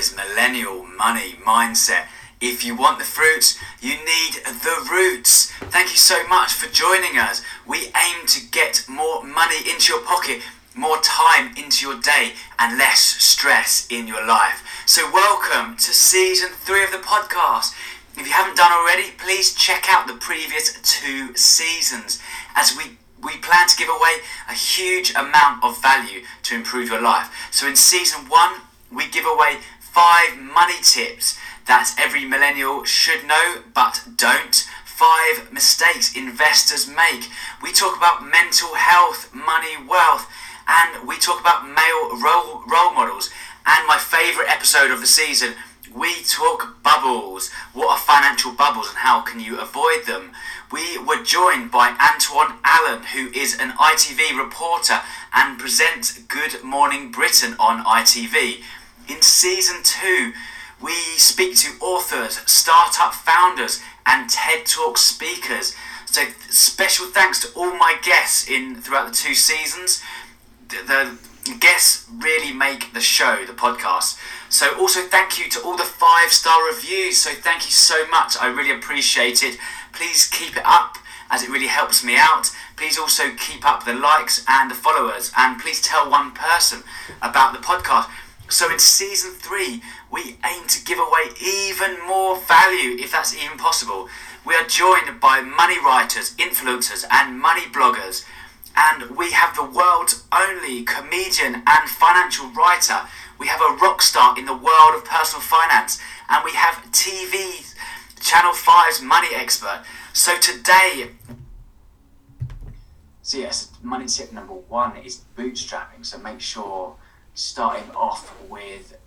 Millennial Money Mindset. If you want the fruits, you need the roots. Thank you so much for joining us. We aim to get more money into your pocket, more time into your day, and less stress in your life. So, welcome to season three of the podcast. If you haven't done already, please check out the previous two seasons as we we plan to give away a huge amount of value to improve your life. So in season one, we give away five money tips that every millennial should know but don't. Five mistakes investors make. We talk about mental health, money, wealth, and we talk about male role, role models. And my favourite episode of the season, we talk bubbles. What are financial bubbles and how can you avoid them? We were joined by Antoine Allen, who is an ITV reporter and presents Good Morning Britain on ITV. In season two, we speak to authors, startup founders, and TED Talk speakers. So special thanks to all my guests in throughout the two seasons. The, the guests really make the show, the podcast. So also thank you to all the five star reviews. So thank you so much. I really appreciate it. Please keep it up as it really helps me out. Please also keep up the likes and the followers, and please tell one person about the podcast. So in season three, we aim to give away even more value, if that's even possible. We are joined by money writers, influencers, and money bloggers. And we have the world's only comedian and financial writer. We have a rock star in the world of personal finance. And we have TV Channel 5's money expert. So today, so yes, money tip number one is bootstrapping. So make sure starting off with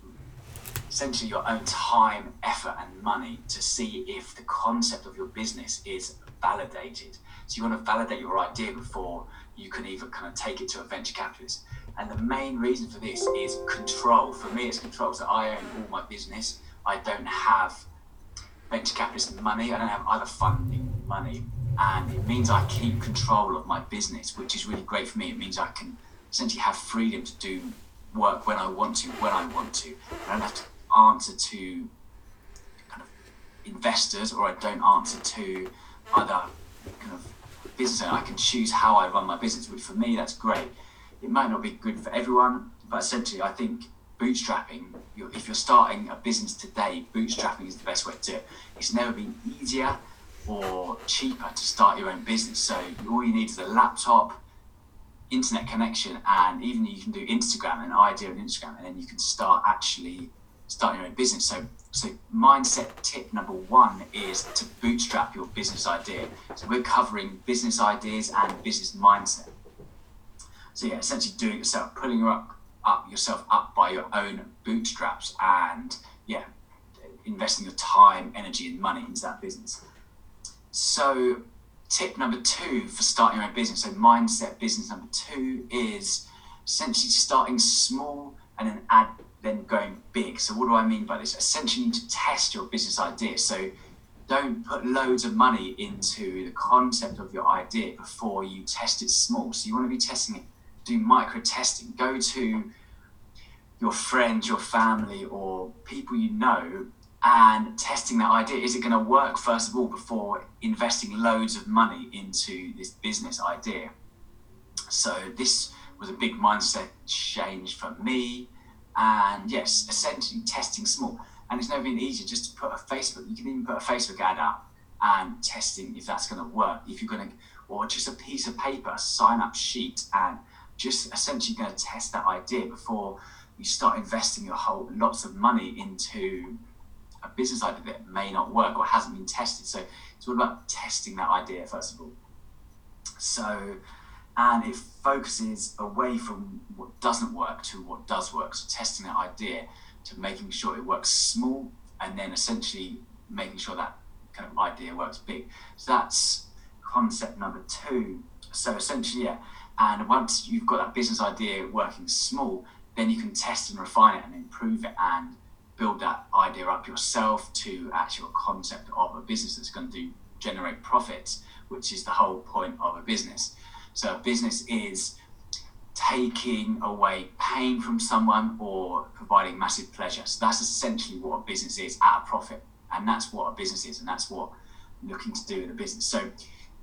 essentially your own time, effort, and money to see if the concept of your business is validated. So you want to validate your idea before you can even kind of take it to a venture capitalist. And the main reason for this is control. For me, it's control. So I own all my business. I don't have venture capitalist money. I don't have other funding money, and it means I keep control of my business, which is really great for me. It means I can essentially have freedom to do work when I want to, when I want to. I don't have to answer to kind of investors, or I don't answer to other kind of business. I can choose how I run my business, which for me that's great. It might not be good for everyone, but essentially I think bootstrapping, if you're starting a business today, bootstrapping is the best way to do it. It's never been easier or cheaper to start your own business. So all you need is a laptop, internet connection, and even you can do Instagram, an idea on Instagram, and then you can start actually starting your own business. So, so mindset tip number one is to bootstrap your business idea. So we're covering business ideas and business mindset. So yeah, essentially doing it yourself, pulling your up up yourself up by your own bootstraps and yeah investing your time energy and money into that business so tip number two for starting your own business. So mindset business number two is essentially starting small and then add then going big. So what do i mean by this? Essentially you need to test your business idea so don't put loads of money into the concept of your idea before you test it small. So you want to be testing it do micro testing. Go to your friends, your family, or people you know and testing that idea. Is it going to work, first of all, before investing loads of money into this business idea? So, this was a big mindset change for me. And yes, essentially testing small. And it's never been easier just to put a Facebook, you can even put a Facebook ad out and testing if that's going to work. If you're going to, or just a piece of paper, a sign up sheet, and just essentially going to test that idea before you start investing your whole lots of money into a business idea that may not work or hasn't been tested. So it's all about testing that idea first of all. So and it focuses away from what doesn't work to what does work. So testing that idea to making sure it works small and then essentially making sure that kind of idea works big. So that's concept number two. So essentially, yeah, and once you've got that business idea working small, then you can test and refine it and improve it and build that idea up yourself to actual concept of a business that's going to do, generate profits, which is the whole point of a business. So a business is taking away pain from someone or providing massive pleasure. So that's essentially what a business is at a profit. And that's what a business is, and that's what I'm looking to do in a business. So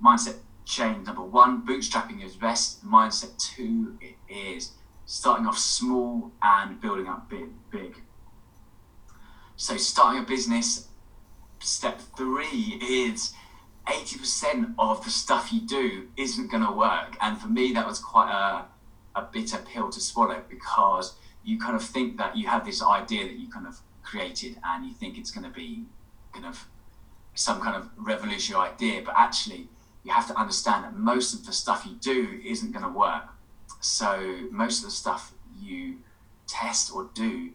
mindset change number one, bootstrapping is best. Mindset two is starting off small and building up big big. So starting a business, step three is 80% of the stuff you do isn't going to work. And for me, that was quite a, a bitter pill to swallow because you kind of think that you have this idea that you kind of created and you think it's going to be kind of some kind of revolutionary idea. But actually, you have to understand that most of the stuff you do isn't going to work. So most of the stuff you test or do,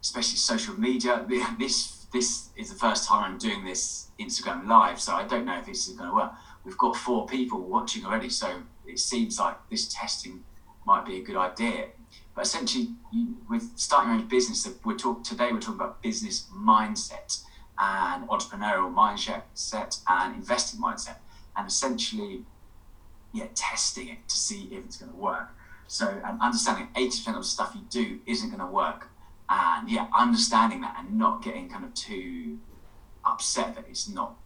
especially social media, this this is the first time I'm doing this Instagram live, so I don't know if this is going to work. We've got four people watching already, so it seems like this testing might be a good idea. But essentially, you, with starting your own business, we're talk, today we're talking about business mindset and entrepreneurial mindset and investing mindset, and essentially, yeah, testing it to see if it's going to work. So, and understanding 80% of the stuff you do isn't going to work and yeah, understanding that and not getting kind of too upset that it's not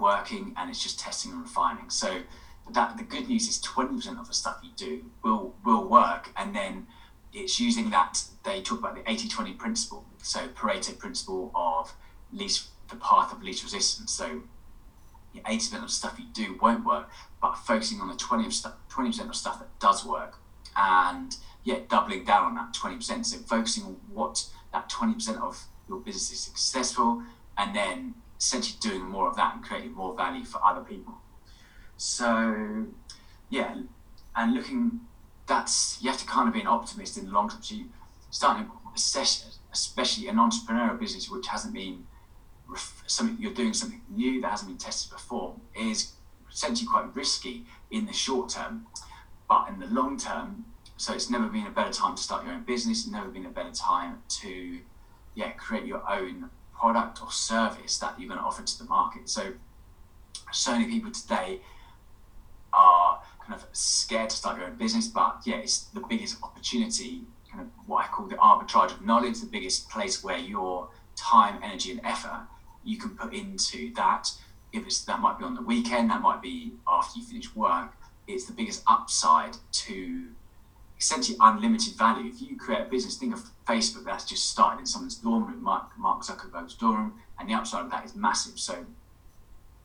working and it's just testing and refining. So that the good news is twenty percent of the stuff you do will will work, and then it's using that. They talk about the 80-20 principle, so Pareto principle of least the path of least resistance. So eighty percent of the stuff you do won't work, but focusing on the twenty percent of stuff that does work, and yeah, doubling down on that twenty percent. So focusing on what that 20% of your business is successful and then essentially doing more of that and creating more value for other people. So, yeah, and looking, that's, you have to kind of be an optimist in the long term. So, starting a session, especially an entrepreneurial business which hasn't been something you're doing something new that hasn't been tested before is essentially quite risky in the short term, but in the long term, so it's never been a better time to start your own business. Never been a better time to, yeah, create your own product or service that you're going to offer to the market. So, so many people today are kind of scared to start your own business, but yeah, it's the biggest opportunity, kind of what I call the arbitrage of knowledge, the biggest place where your time, energy, and effort you can put into that. If it's that might be on the weekend, that might be after you finish work. It's the biggest upside to essentially unlimited value. If you create a business, think of Facebook that's just started in someone's dorm room, Mark, Mark Zuckerberg's dorm room, and the upside of that is massive. So,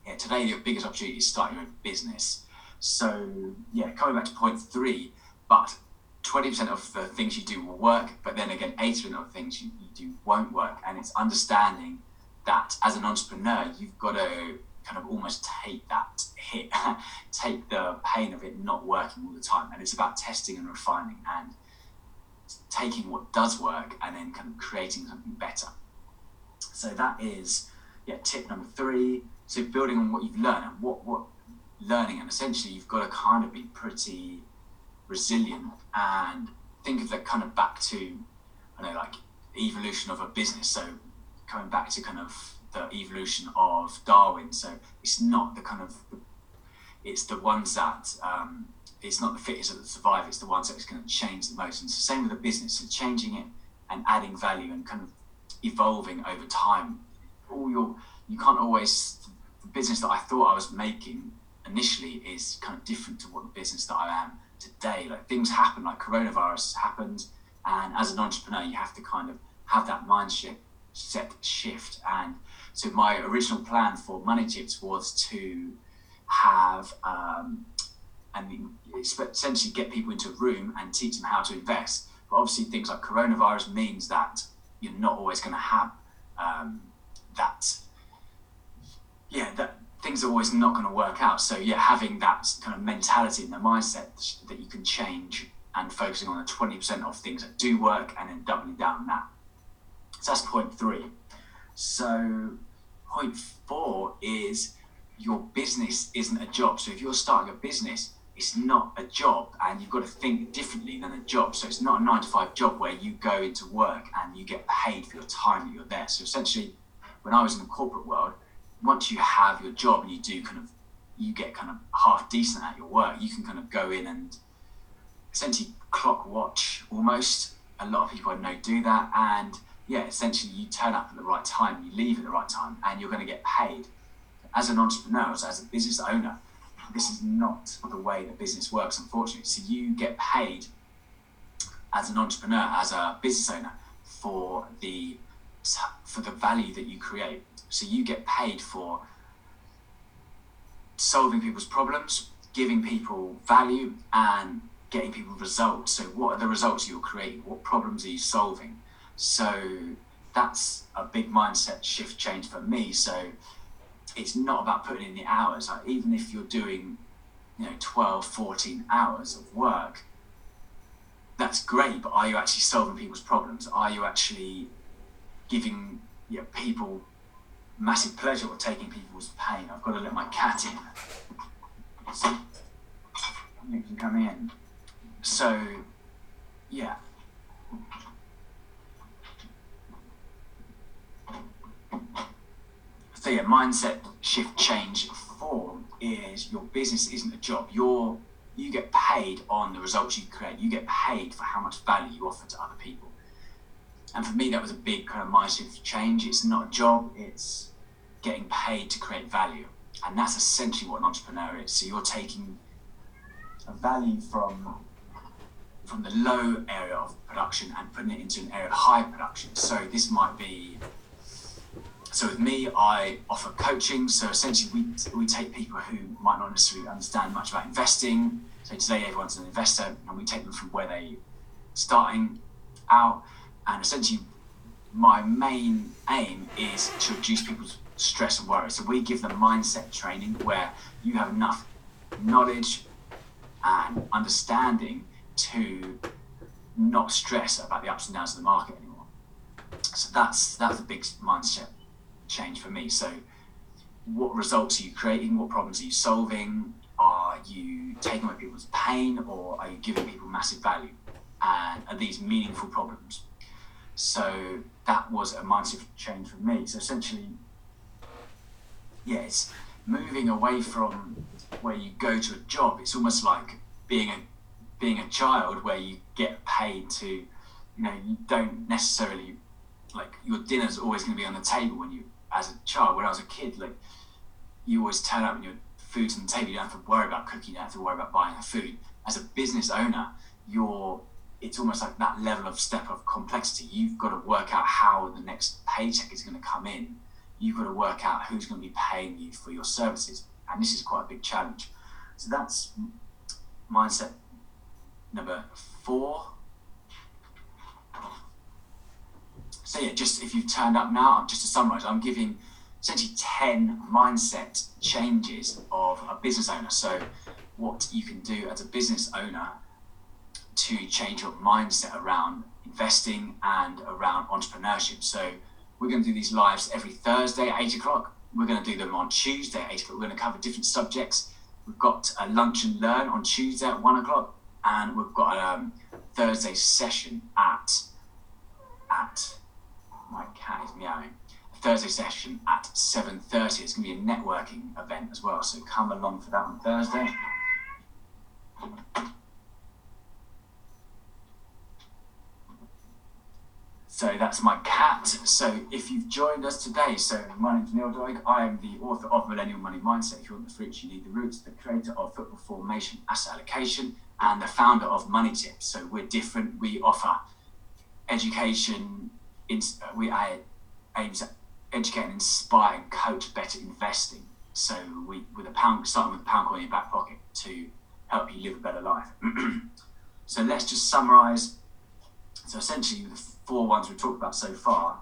yeah, today your biggest opportunity is starting your own business. So, yeah, coming back to point three, but 20% of the things you do will work, but then again, 80% of the things you, you do won't work. And it's understanding that as an entrepreneur, you've got to kind of almost take that hit, take the pain of it not working all the time. And it's about testing and refining and taking what does work and then kind of creating something better. So that is yeah, tip number three. So building on what you've learned and what what learning and essentially you've got to kind of be pretty resilient and think of that kind of back to I know like evolution of a business. So coming back to kind of the evolution of Darwin. So it's not the kind of it's the ones that um, it's not the fittest that survive. It's the ones that is going to change the most. And it's the same with a business. So changing it and adding value and kind of evolving over time. All your you can't always the business that I thought I was making initially is kind of different to what the business that I am today. Like things happen, like coronavirus happened, and as an entrepreneur, you have to kind of have that mindset set shift and so my original plan for Money Tips was to have um, and essentially get people into a room and teach them how to invest. But obviously, things like coronavirus means that you're not always going to have um, that. Yeah, that things are always not going to work out. So yeah, having that kind of mentality and the mindset that you can change and focusing on the twenty percent of things that do work and then doubling down on that. So that's point three. So point four is your business isn't a job. So if you're starting a business, it's not a job and you've got to think differently than a job. So it's not a nine to five job where you go into work and you get paid for your time that you're there. So essentially, when I was in the corporate world, once you have your job and you do kind of, you get kind of half decent at your work, you can kind of go in and essentially clock watch almost. A lot of people I know do that, and yeah, essentially you turn up at the right time, you leave at the right time, and you're going to get paid. As an entrepreneur, as a business owner, this is not the way that business works, unfortunately. So you get paid as an entrepreneur, as a business owner, for the for the value that you create. So you get paid for solving people's problems, giving people value, and getting people results. So what are the results you're creating? What problems are you solving? So that's a big mindset shift change for me. So it's not about putting in the hours. Like even if you're doing, you know, 12, 14 hours of work, that's great, but are you actually solving people's problems? Are you actually giving you know, people massive pleasure or taking people's pain? I've got to let my cat in. So you can come in. So, yeah. So yeah, mindset shift change form is your business isn't a job. You're you get paid on the results you create. You get paid for how much value you offer to other people. And for me, that was a big kind of mindset change. It's not a job, it's getting paid to create value. And that's essentially what an entrepreneur is. So you're taking a value from from the low area of production and putting it into an area of high production. So this might be so with me, I offer coaching. So essentially, we we take people who might not necessarily understand much about investing. So today, everyone's an investor, and we take them from where they starting out. And essentially, my main aim is to reduce people's stress and worry. So we give them mindset training where you have enough knowledge and understanding to not stress about the ups and downs of the market anymore. So that's that's a big mindset change for me. So, what results are you creating? What problems are you solving? Are you taking away people's pain or are you giving people massive value? And are these meaningful problems? So, that was a mindset change for me. So, essentially, yes, moving away from where you go to a job, it's almost like being a being a child where you get paid to, you know, you don't necessarily like your dinner's always going to be on the table when you as a child, when I was a kid, like you always turn up and your food's on the table. You don't have to worry about cooking. You don't have to worry about buying the food. As a business owner, you're it's almost like that level of step of complexity. You've got to work out how the next paycheck is going to come in. You've got to work out who's going to be paying you for your services, and this is quite a big challenge. So that's mindset number four. So yeah, just if you've turned up now, just to summarize, I'm giving essentially 10 mindset changes of a business owner. So what you can do as a business owner to change your mindset around investing and around entrepreneurship. So we're going to do these lives every Thursday at 8 o'clock. We're going to do them on Tuesday at 8 o'clock. We're going to cover different subjects. We've got a lunch and learn on Tuesday at 1 o'clock. And we've got a um, Thursday session at at my cat is meowing. Thursday session at 7.30. It's going to be a networking event as well, so come along for that on Thursday. So that's my cat. So if you've joined us today, so my name's Neil Doig. I am the author of Millennial Money Mindset. If you want the fruits, you need the roots. The creator of Football Formation Asset Allocation and the founder of Money Tips. So we're different. We offer education, we I aim to educate and inspire and coach better investing. So we with a pound starting with a pound coin in your back pocket to help you live a better life. so let's just summarize. So essentially the four ones we've talked about so far.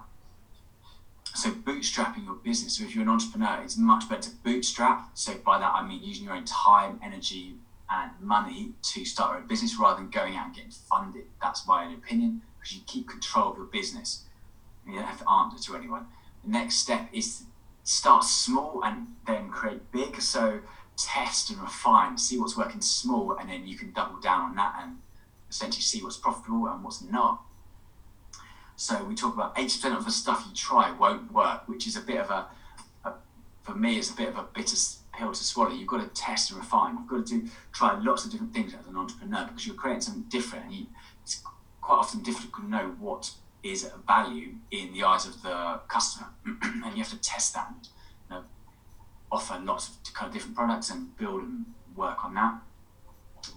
So bootstrapping your business. So if you're an entrepreneur, it's much better to bootstrap. So by that I mean using your own time, energy, and money to start a business rather than going out and getting funded. That's my own opinion because you keep control of your business have to answer to anyone. The next step is start small and then create big. So test and refine, see what's working small, and then you can double down on that and essentially see what's profitable and what's not. So we talk about 80% of the stuff you try won't work, which is a bit of a, a for me, is a bit of a bitter pill to swallow. You've got to test and refine. You've got to do try lots of different things as an entrepreneur because you're creating something different. And you, it's quite often difficult to know what is a value in the eyes of the customer, and you have to test that. And, you know, offer lots of kind of different products and build and work on that.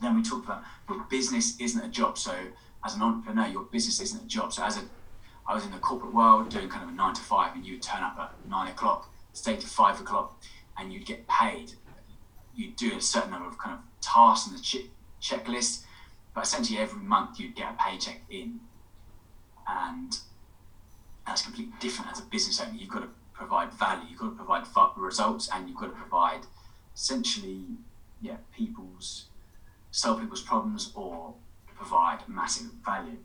Then we talked about your business isn't a job. So as an entrepreneur, your business isn't a job. So as a I was in the corporate world doing kind of a nine to five, and you'd turn up at nine o'clock, stay to five o'clock, and you'd get paid. You'd do a certain number of kind of tasks in the ch- checklist, but essentially every month you'd get a paycheck in, and that's completely different as a business owner. You've got to provide value, you've got to provide results, and you've got to provide essentially, yeah, people's solve people's problems or provide massive value.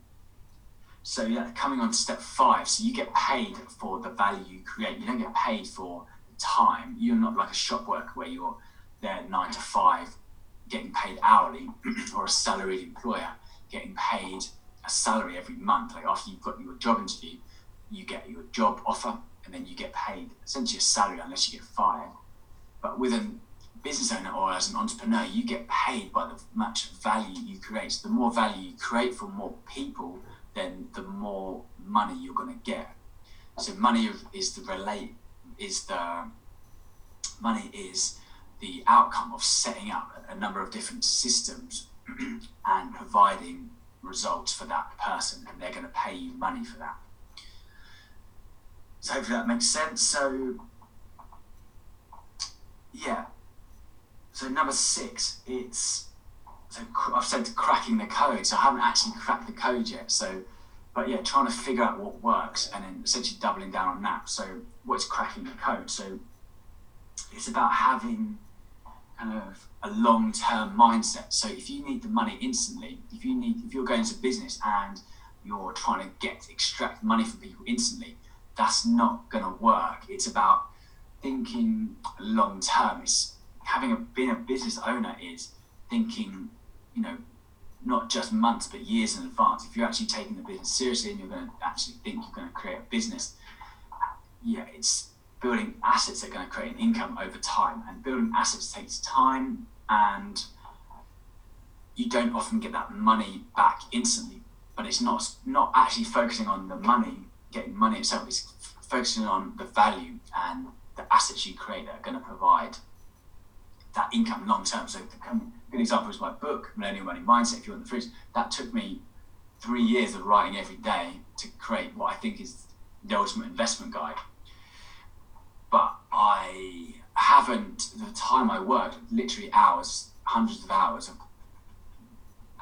So yeah, coming on to step five, so you get paid for the value you create. You don't get paid for time. You're not like a shop worker where you're there nine to five, getting paid hourly, or a salaried employer getting paid a salary every month. Like after you've got your job interview, you get your job offer, and then you get paid essentially a salary unless you get fired. But with a business owner or as an entrepreneur, you get paid by the much value you create. So the more value you create for more people then the more money you're going to get. So money is the relate is the money is the outcome of setting up a number of different systems and providing results for that person, and they're going to pay you money for that. So hopefully that makes sense. So yeah. So number six, it's so I've said cracking the code, so I haven't actually cracked the code yet. So, but yeah, trying to figure out what works and then essentially doubling down on that. So, what's cracking the code? So, it's about having kind of a long-term mindset. So, if you need the money instantly, if you need, if you're going into business and you're trying to get extract money from people instantly, that's not going to work. It's about thinking long term. It's having a being a business owner is thinking you know, not just months but years in advance. If you're actually taking the business seriously and you're going to actually think you're going to create a business, yeah, it's building assets are going to create an income over time. And building assets takes time, and you don't often get that money back instantly. But it's not not actually focusing on the money, getting money itself. It's focusing on the value and the assets you create that are going to provide that income long term. So the, good example is my book, Millennial Money Mindset, if you want the fruits. That took me three years of writing every day to create what I think is the ultimate investment guide. But I haven't, the time I worked, literally hours, hundreds of hours of,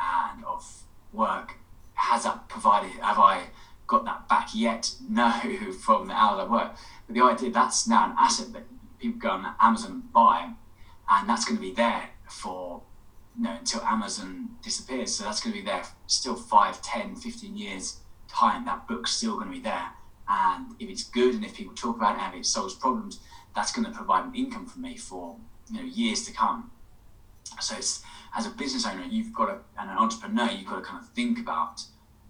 and of work, has that provided, have I got that back yet? No, from the hours I work. But the idea that's now an asset that people go on Amazon and buy, and that's going to be there for you know, until Amazon disappears. So that's going to be there still 5, 10, 15 years time. That book's still going to be there. And if it's good and if people talk about it and it solves problems, that's going to provide an income for me for you know years to come. So as a business owner, you've got to, and an entrepreneur, you've got to kind of think about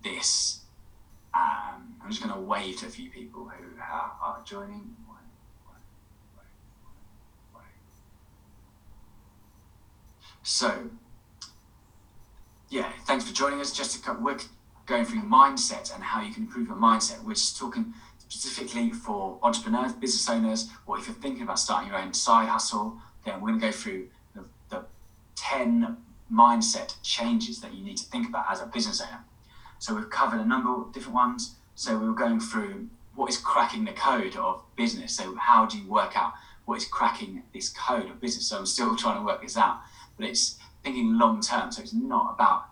this. Um, I'm just going to wave to a few people who are, are joining. So, yeah, thanks for joining us. Just to we're going through mindset and how you can improve your mindset. We're just talking specifically for entrepreneurs, business owners, or if you're thinking about starting your own side hustle, then we're going to go through the, the 10 mindset changes that you need to think about as a business owner. So we've covered a number of different ones. So we were going through what is cracking the code of business. So how do you work out what is cracking this code of business? So I'm still trying to work this out but it's thinking long term. So it's not about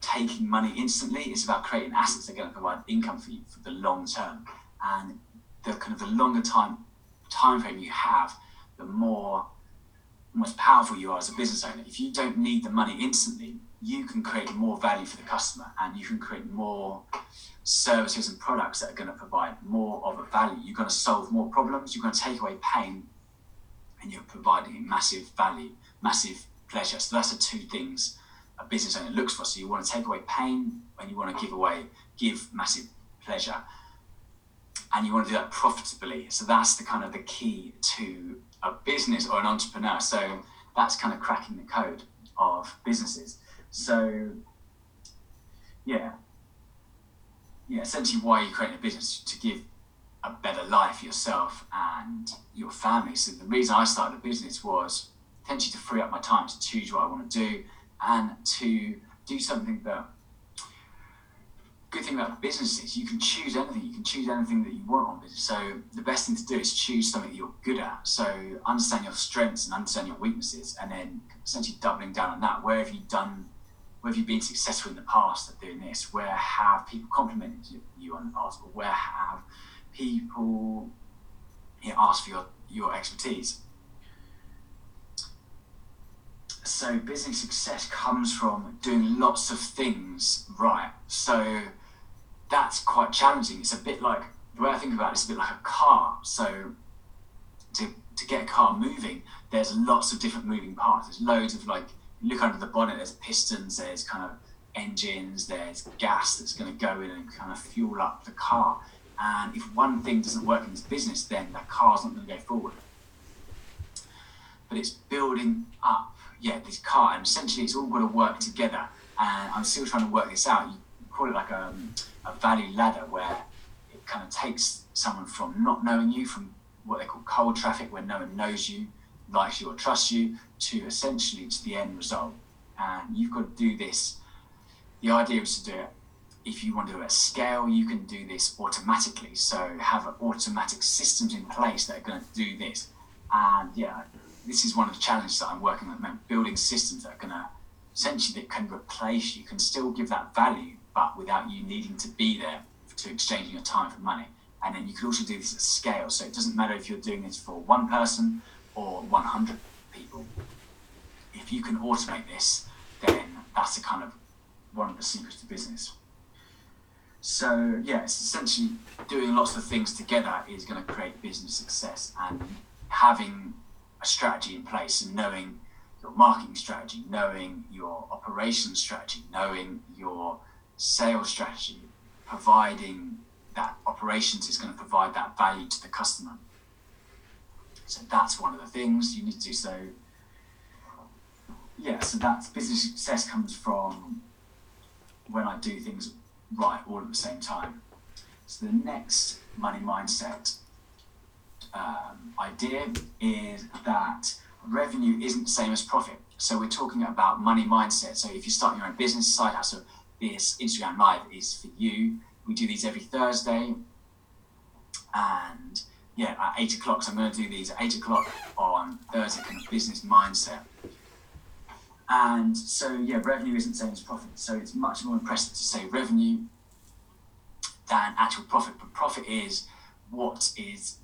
taking money instantly. It's about creating assets that are going to provide income for you for the long term. And the kind of the longer time time frame you have, the more most powerful you are as a business owner. If you don't need the money instantly, you can create more value for the customer and you can create more services and products that are going to provide more of a value. You're going to solve more problems, you're going to take away pain, and you're providing massive value, massive pleasure. So that's the two things a business owner looks for. So you want to take away pain and you want to give away, give massive pleasure. And you want to do that profitably. So that's the kind of the key to a business or an entrepreneur. So that's kind of cracking the code of businesses. So yeah, yeah, essentially why you create a business to give a better life yourself and your family. So the reason I started a business was potentially to free up my time to choose what I want to do and to do something that good thing about business is you can choose anything. You can choose anything that you want on business. So the best thing to do is choose something that you're good at. So understand your strengths and understand your weaknesses, and then essentially doubling down on that. Where have you done? Where have you been successful in the past at doing this? Where have people complimented you on the past, or where have people you know, asked for your your expertise? So business success comes from doing lots of things right. So that's quite challenging. It's a bit like the way I think about it is a bit like a car. So to to get a car moving, there's lots of different moving parts. There's loads of like look under the bonnet. There's pistons. There's kind of engines. There's gas that's going to go in and kind of fuel up the car. And if one thing doesn't work in this business, then the car's not going to go forward. But it's building up, yeah, this car, and essentially it's all got to work together. And I'm still trying to work this out. You call it like um, a, a value ladder where it kind of takes someone from not knowing you, from what they call cold traffic, where no one knows you, likes you, or trusts you, to essentially to the end result. And you've got to do this. The idea is to do it. If you want to do it at scale, you can do this automatically. So have automatic systems in place that are going to do this. And yeah, this is one of the challenges that I'm working on, building systems that are going to essentially that can replace you, can still give that value, but without you needing to be there to exchanging your time for money. And then you can also do this at scale. So it doesn't matter if you're doing this for one person or 100 people. If you can automate this, then that's a kind of one of the secrets to business. So yeah, it's essentially doing lots of things together is going to create business success and having strategy in place and knowing your marketing strategy, knowing your operations strategy, knowing your sales strategy, providing that operations is going to provide that value to the customer. So that's one of the things you need to do. So yeah, so that business success comes from when I do things right all at the same time. So the next money mindset um, idea is that revenue isn't the same as profit. So we're talking about money mindset. So if you're starting your own business side hustle, this Instagram Live is for you. We do these every Thursday. And yeah, at eight o'clock. So I'm going to do these at eight o'clock on Thursday, kind of business mindset. And so yeah, revenue isn't the same as profit. So it's much more impressive to say revenue than actual profit. But profit is what is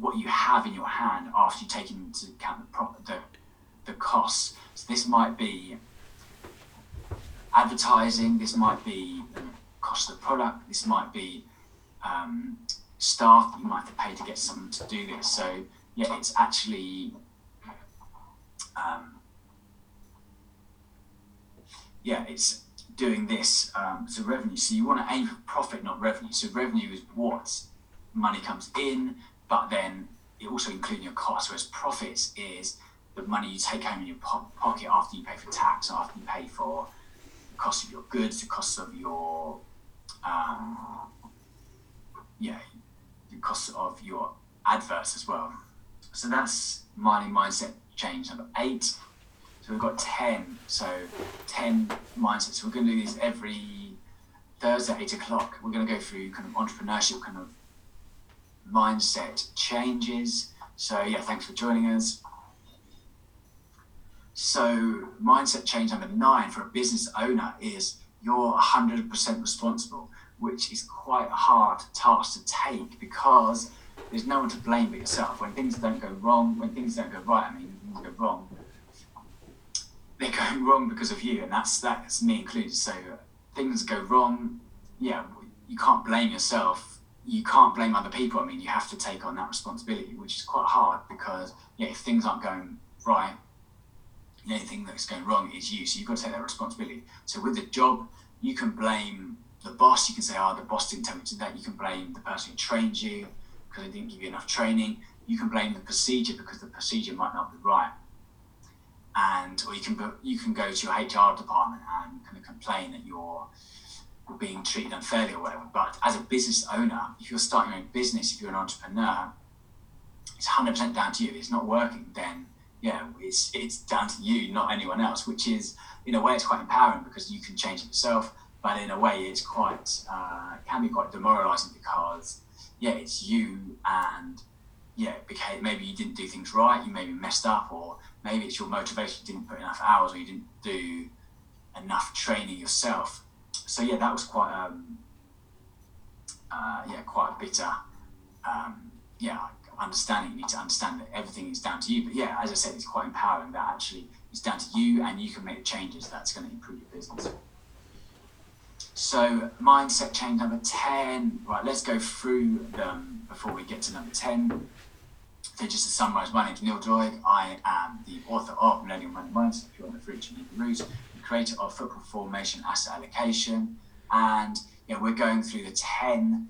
what you have in your hand after you take into account the profit, the, the costs. So this might be advertising, this might be the cost of the product, this might be um, staff that you might have to pay to get someone to do this. So yeah, it's actually um, yeah, it's doing this. Um, so revenue. So you want to aim for profit, not revenue. So revenue is what money comes in, but then it also includes your costs. Whereas profits is the money you take home in your po- pocket after you pay for tax, after you pay for the cost of your goods, the cost of your um, yeah, the cost of your adverts as well. So that's money mindset change number eight. So we've got 10. So 10 mindsets. So we're going to do these every Thursday, 8 o'clock. We're going to go through kind of entrepreneurship kind of mindset changes. So yeah, thanks for joining us. So mindset change number nine for a business owner is you're 100% responsible, which is quite a hard task to take because there's no one to blame but yourself. When things don't go wrong, when things don't go right, I mean, go wrong, they're going wrong because of you, and that's that's me included. So things go wrong, yeah, you can't blame yourself you can't blame other people. I mean, you have to take on that responsibility, which is quite hard because if things aren't going right, the only thing that's going wrong is you. So you've got to take that responsibility. So with the job, you can blame the boss. You can say, "Oh, the boss didn't tell me to do that." You can blame the person who trained you because they didn't give you enough training. you can blame the procedure because the procedure might not be right. And or you can you can go to your HR department and kind of complain that you're being treated unfairly or whatever. But as a business owner, if you're starting your own business, if you're an entrepreneur, it's hundred percent down to you. If it's not working, then yeah, it's it's down to you, not anyone else. Which is in a way it's quite empowering because you can change it yourself. But in a way, it's quite uh, can be quite demoralising because yeah, it's you and yeah, because maybe you didn't do things right, you maybe messed up, or maybe it's your motivation, you didn't put enough hours, or you didn't do enough training yourself. So yeah, that was quite um, uh, yeah, quite a bitter um, yeah understanding. You need to understand that everything is down to you. But yeah, as I said, it's quite empowering that actually it's down to you, and you can make the changes that's going to improve your business. So mindset change number ten. Right, let's go through them before we get to number ten. So just to summarise, my name is Neil Doig. I am the author of Millennial Money Mindset, if you want the fruit, you need the root, the creator of Football Formation Asset Allocation. And yeah, we're going through the 10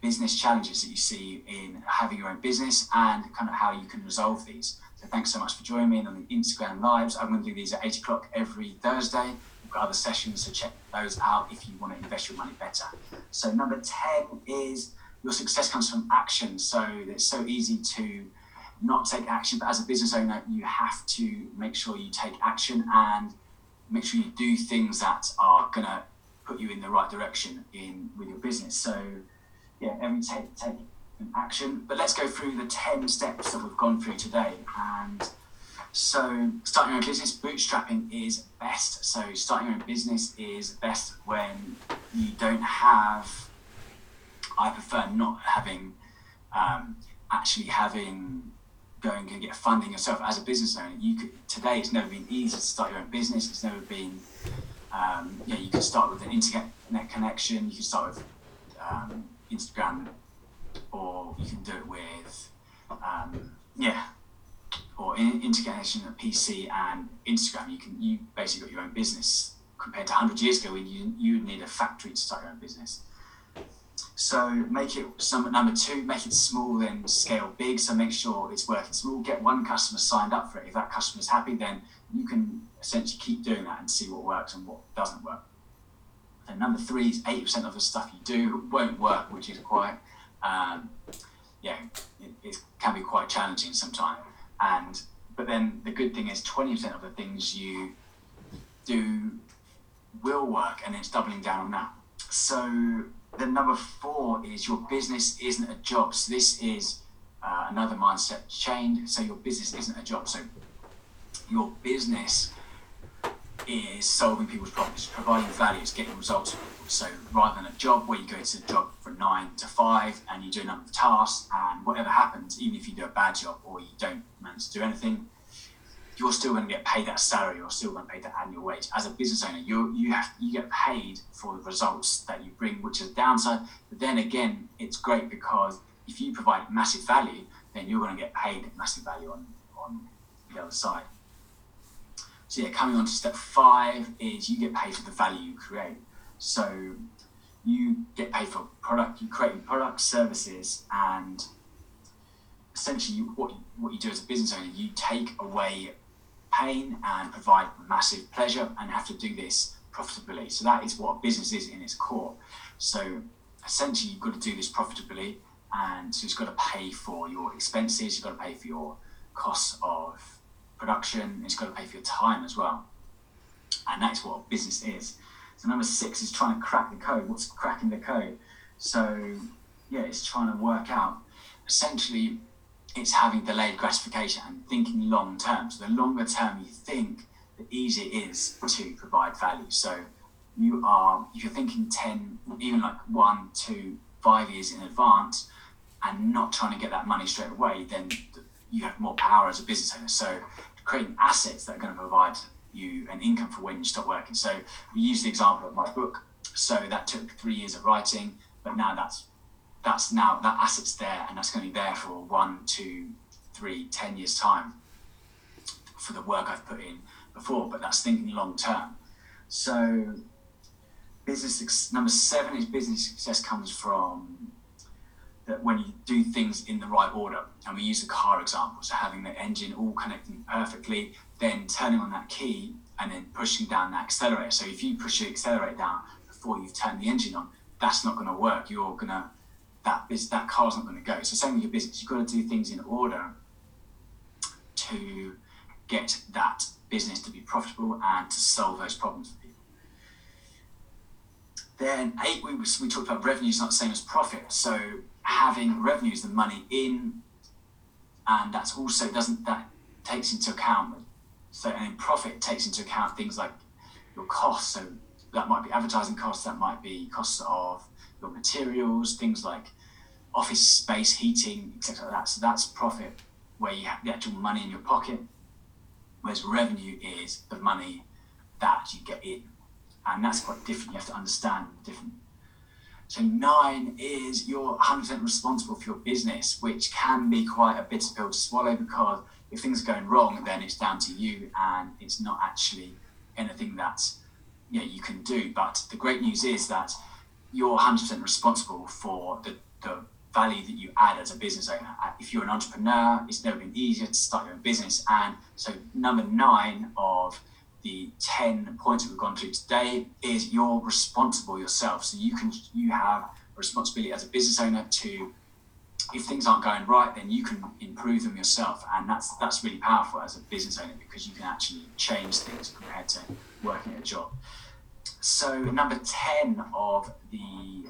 business challenges that you see in having your own business and kind of how you can resolve these. So thanks so much for joining me on the Instagram lives. I'm going to do these at 8 o'clock every Thursday. We've got other sessions, so check those out if you want to invest your money better. So number 10 is your success comes from action. So it's so easy to not take action. But as a business owner, you have to make sure you take action and make sure you do things that are gonna put you in the right direction in with your business. So yeah, every take take an action. But let's go through the ten steps that we've gone through today. And so starting your own business, bootstrapping is best. So starting your own business is best when you don't have. I prefer not having um, actually having going and get funding yourself as a business owner. You could today it's never been easy to start your own business. It's never been um, yeah. You can start with an internet connection. You can start with um, Instagram, or you can do it with um, yeah, or in, interconnection of PC and Instagram. You can you basically got your own business compared to 100 years ago when you you need a factory to start your own business. So make it some number two, make it small, then scale big. So make sure it's working small. Get one customer signed up for it. If that customer is happy, then you can essentially keep doing that and see what works and what doesn't work. And number three is eighty percent of the stuff you do won't work, which is quite um, yeah, it, it can be quite challenging sometimes. And but then the good thing is twenty percent of the things you do will work, and it's doubling down on that. So then number four is your business isn't a job. So this is uh, another mindset change. So your business isn't a job. So your business is solving people's problems, providing values, getting results. So rather than a job where you go to the job from nine to five and you do a number of tasks and whatever happens, even if you do a bad job or you don't manage to do anything, you're still going to get paid that salary. You're still going to pay that annual wage. As a business owner, you you have you get paid for the results that you bring, which is a downside. But then again, it's great because if you provide massive value, then you're going to get paid massive value on on the other side. So yeah, coming on to step five is you get paid for the value you create. So you get paid for product, you create products, services, and essentially what what you do as a business owner, you take away pain and provide massive pleasure and have to do this profitably. So that is what business is in its core. So essentially, you've got to do this profitably, and so it's got to pay for your expenses. You've got to pay for your costs of production. It's got to pay for your time as well, and that's what business is. So number six is trying to crack the code. What's cracking the code? So yeah, it's trying to work out essentially it's having delayed gratification and thinking long term. So the longer term you think, the easier it is to provide value. So you are, if you're thinking 10, even like one, two, five years in advance and not trying to get that money straight away, then you have more power as a business owner. So creating assets that are going to provide you an income for when you stop working. So we use the example of my book. So that took three years of writing, but now that's that's now that asset's there and that's going to be there for one, two, three, ten years time for the work I've put in before. But that's thinking long term. So business number seven is business success comes from that when you do things in the right order, and we use the car example, so having the engine all connecting perfectly, then turning on that key and then pushing down the accelerator. So if you push the accelerator down before you've turned the engine on, that's not going to work. You're gonna that is that car's not going to go. So same with your business, you've got to do things in order to get that business to be profitable and to solve those problems for people. Then eight, we, we talked about revenues not the same as profit. So having revenues, the money in, and that's also doesn't that takes into account. So and profit takes into account things like your costs. So that might be advertising costs. That might be costs of your materials, things like office space, heating, etc. Like that. So that's profit, where you have the actual money in your pocket. Whereas revenue is the money that you get in, and that's quite different. You have to understand different. So nine is you're 100% responsible for your business, which can be quite a bitter pill to swallow because if things are going wrong, then it's down to you, and it's not actually anything that you, know, you can do. But the great news is that you're 100% responsible for the, the value that you add as a business owner. Uh, if you're an entrepreneur, it's never been easier to start your own business. And so, number nine of the 10 points that we've gone through today is you're responsible yourself. So, you can you have a responsibility as a business owner to if things aren't going right, then you can improve them yourself, and that's that's really powerful as a business owner because you can actually change things compared to working at a job. So number ten of the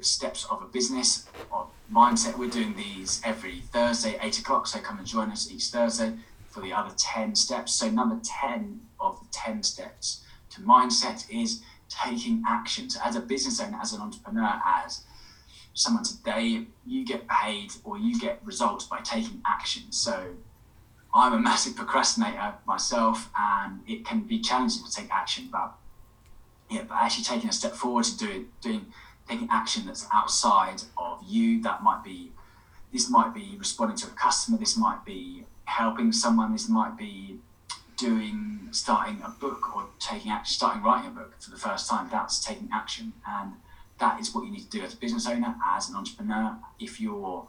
steps of a business or mindset, we're doing these every Thursday, eight o'clock. So come and join us each Thursday for the other ten steps. So number ten of the ten steps to mindset is taking action. So as a business owner, as an entrepreneur, as someone today, you get paid or you get results by taking action. So I'm a massive procrastinator myself, and it can be challenging to take action. But yeah, but actually taking a step forward to do it, doing taking action that's outside of you. That might be this might be responding to a customer. This might be helping someone. This might be doing starting a book or taking action, starting writing a book for the first time. That's taking action and that is what you need to do as a business owner, as an entrepreneur, if you're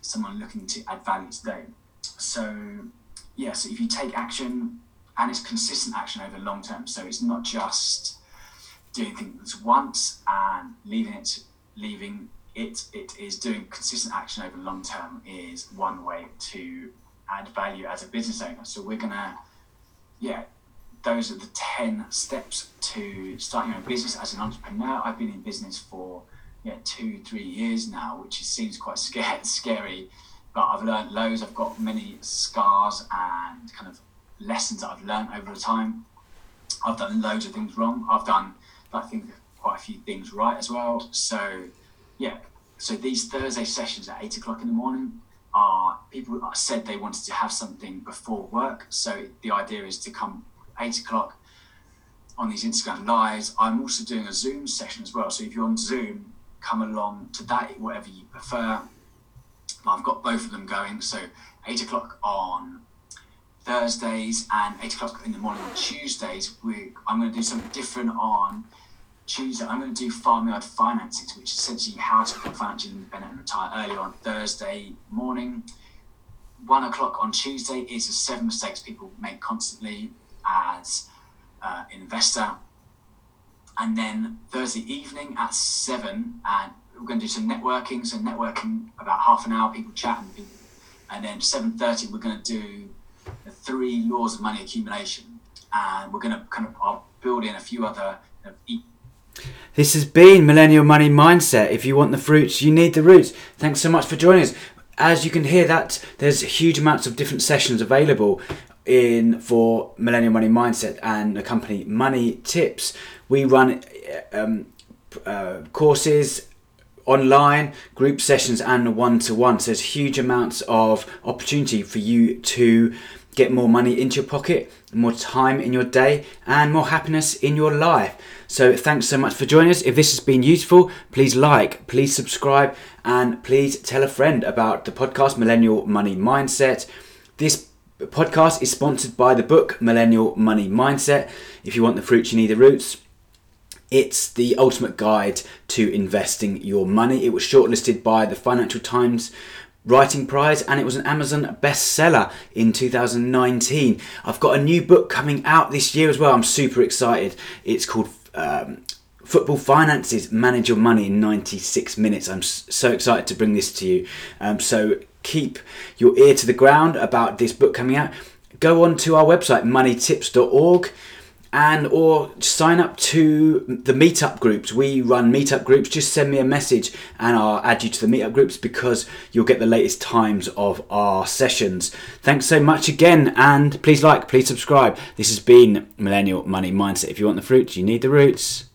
someone looking to add value today. So, yeah, so if you take action and it's consistent action over the long term, so it's not just doing things once and leaving it, leaving it, it is doing consistent action over long term is one way to add value as a business owner. So, we're gonna, yeah, those are the 10 steps to starting your own business as an entrepreneur. I've been in business for yeah, two, three years now, which seems quite scary, scary, but I've learned loads. I've got many scars and kind of lessons that I've learned over the time. I've done loads of things wrong. I've done, I think, quite a few things right as well. So, yeah, so these Thursday sessions at eight o'clock in the morning are people said they wanted to have something before work. So the idea is to come eight o'clock on these Instagram lives. I'm also doing a Zoom session as well. So if you're on Zoom, come along to that, whatever you prefer. I've got both of them going. So eight o'clock on Thursdays and eight o'clock in the morning on Tuesdays. We, I'm going to do something different on Tuesday. I'm going to do farmyard finances, which is essentially how to become financially independent and retire early on Thursday morning. One o'clock on Tuesday is the seven mistakes people make constantly as uh, an investor. And then Thursday evening at seven, and we're going to do some networking. So networking about half an hour, people chatting, and then seven thirty we're going to do three laws of money accumulation, and we're going to kind of I'll build in a few other. this has been Millennial Money Mindset. If you want the fruits, you need the roots. Thanks so much for joining us. As you can hear, that there's huge amounts of different sessions available in for Millennial Money Mindset and the company Money Tips. We run um, uh, courses online, group sessions, and one to one. So there's huge amounts of opportunity for you to get more money into your pocket, more time in your day, and more happiness in your life. So thanks so much for joining us. If this has been useful, please like, please subscribe, and please tell a friend about the podcast Millennial Money Mindset. This podcast is sponsored by the book Millennial Money Mindset. If you want the fruits, you need the roots. It's the ultimate guide to investing your money. It was shortlisted by the Financial Times Writing Prize and it was an Amazon bestseller in 2019. I've got a new book coming out this year as well. I'm super excited. It's called um, Football Finances Manage Your Money in 96 Minutes. I'm so excited to bring this to you. Um, so keep your ear to the ground about this book coming out. Go on to our website, moneytips.org and or sign up to the meetup groups. We run meetup groups. Just send me a message and I'll add you to the meetup groups because you'll get the latest times of our sessions. Thanks so much again and please like, please subscribe. This has been Millennial Money Mindset. If you want the fruits, you need the roots.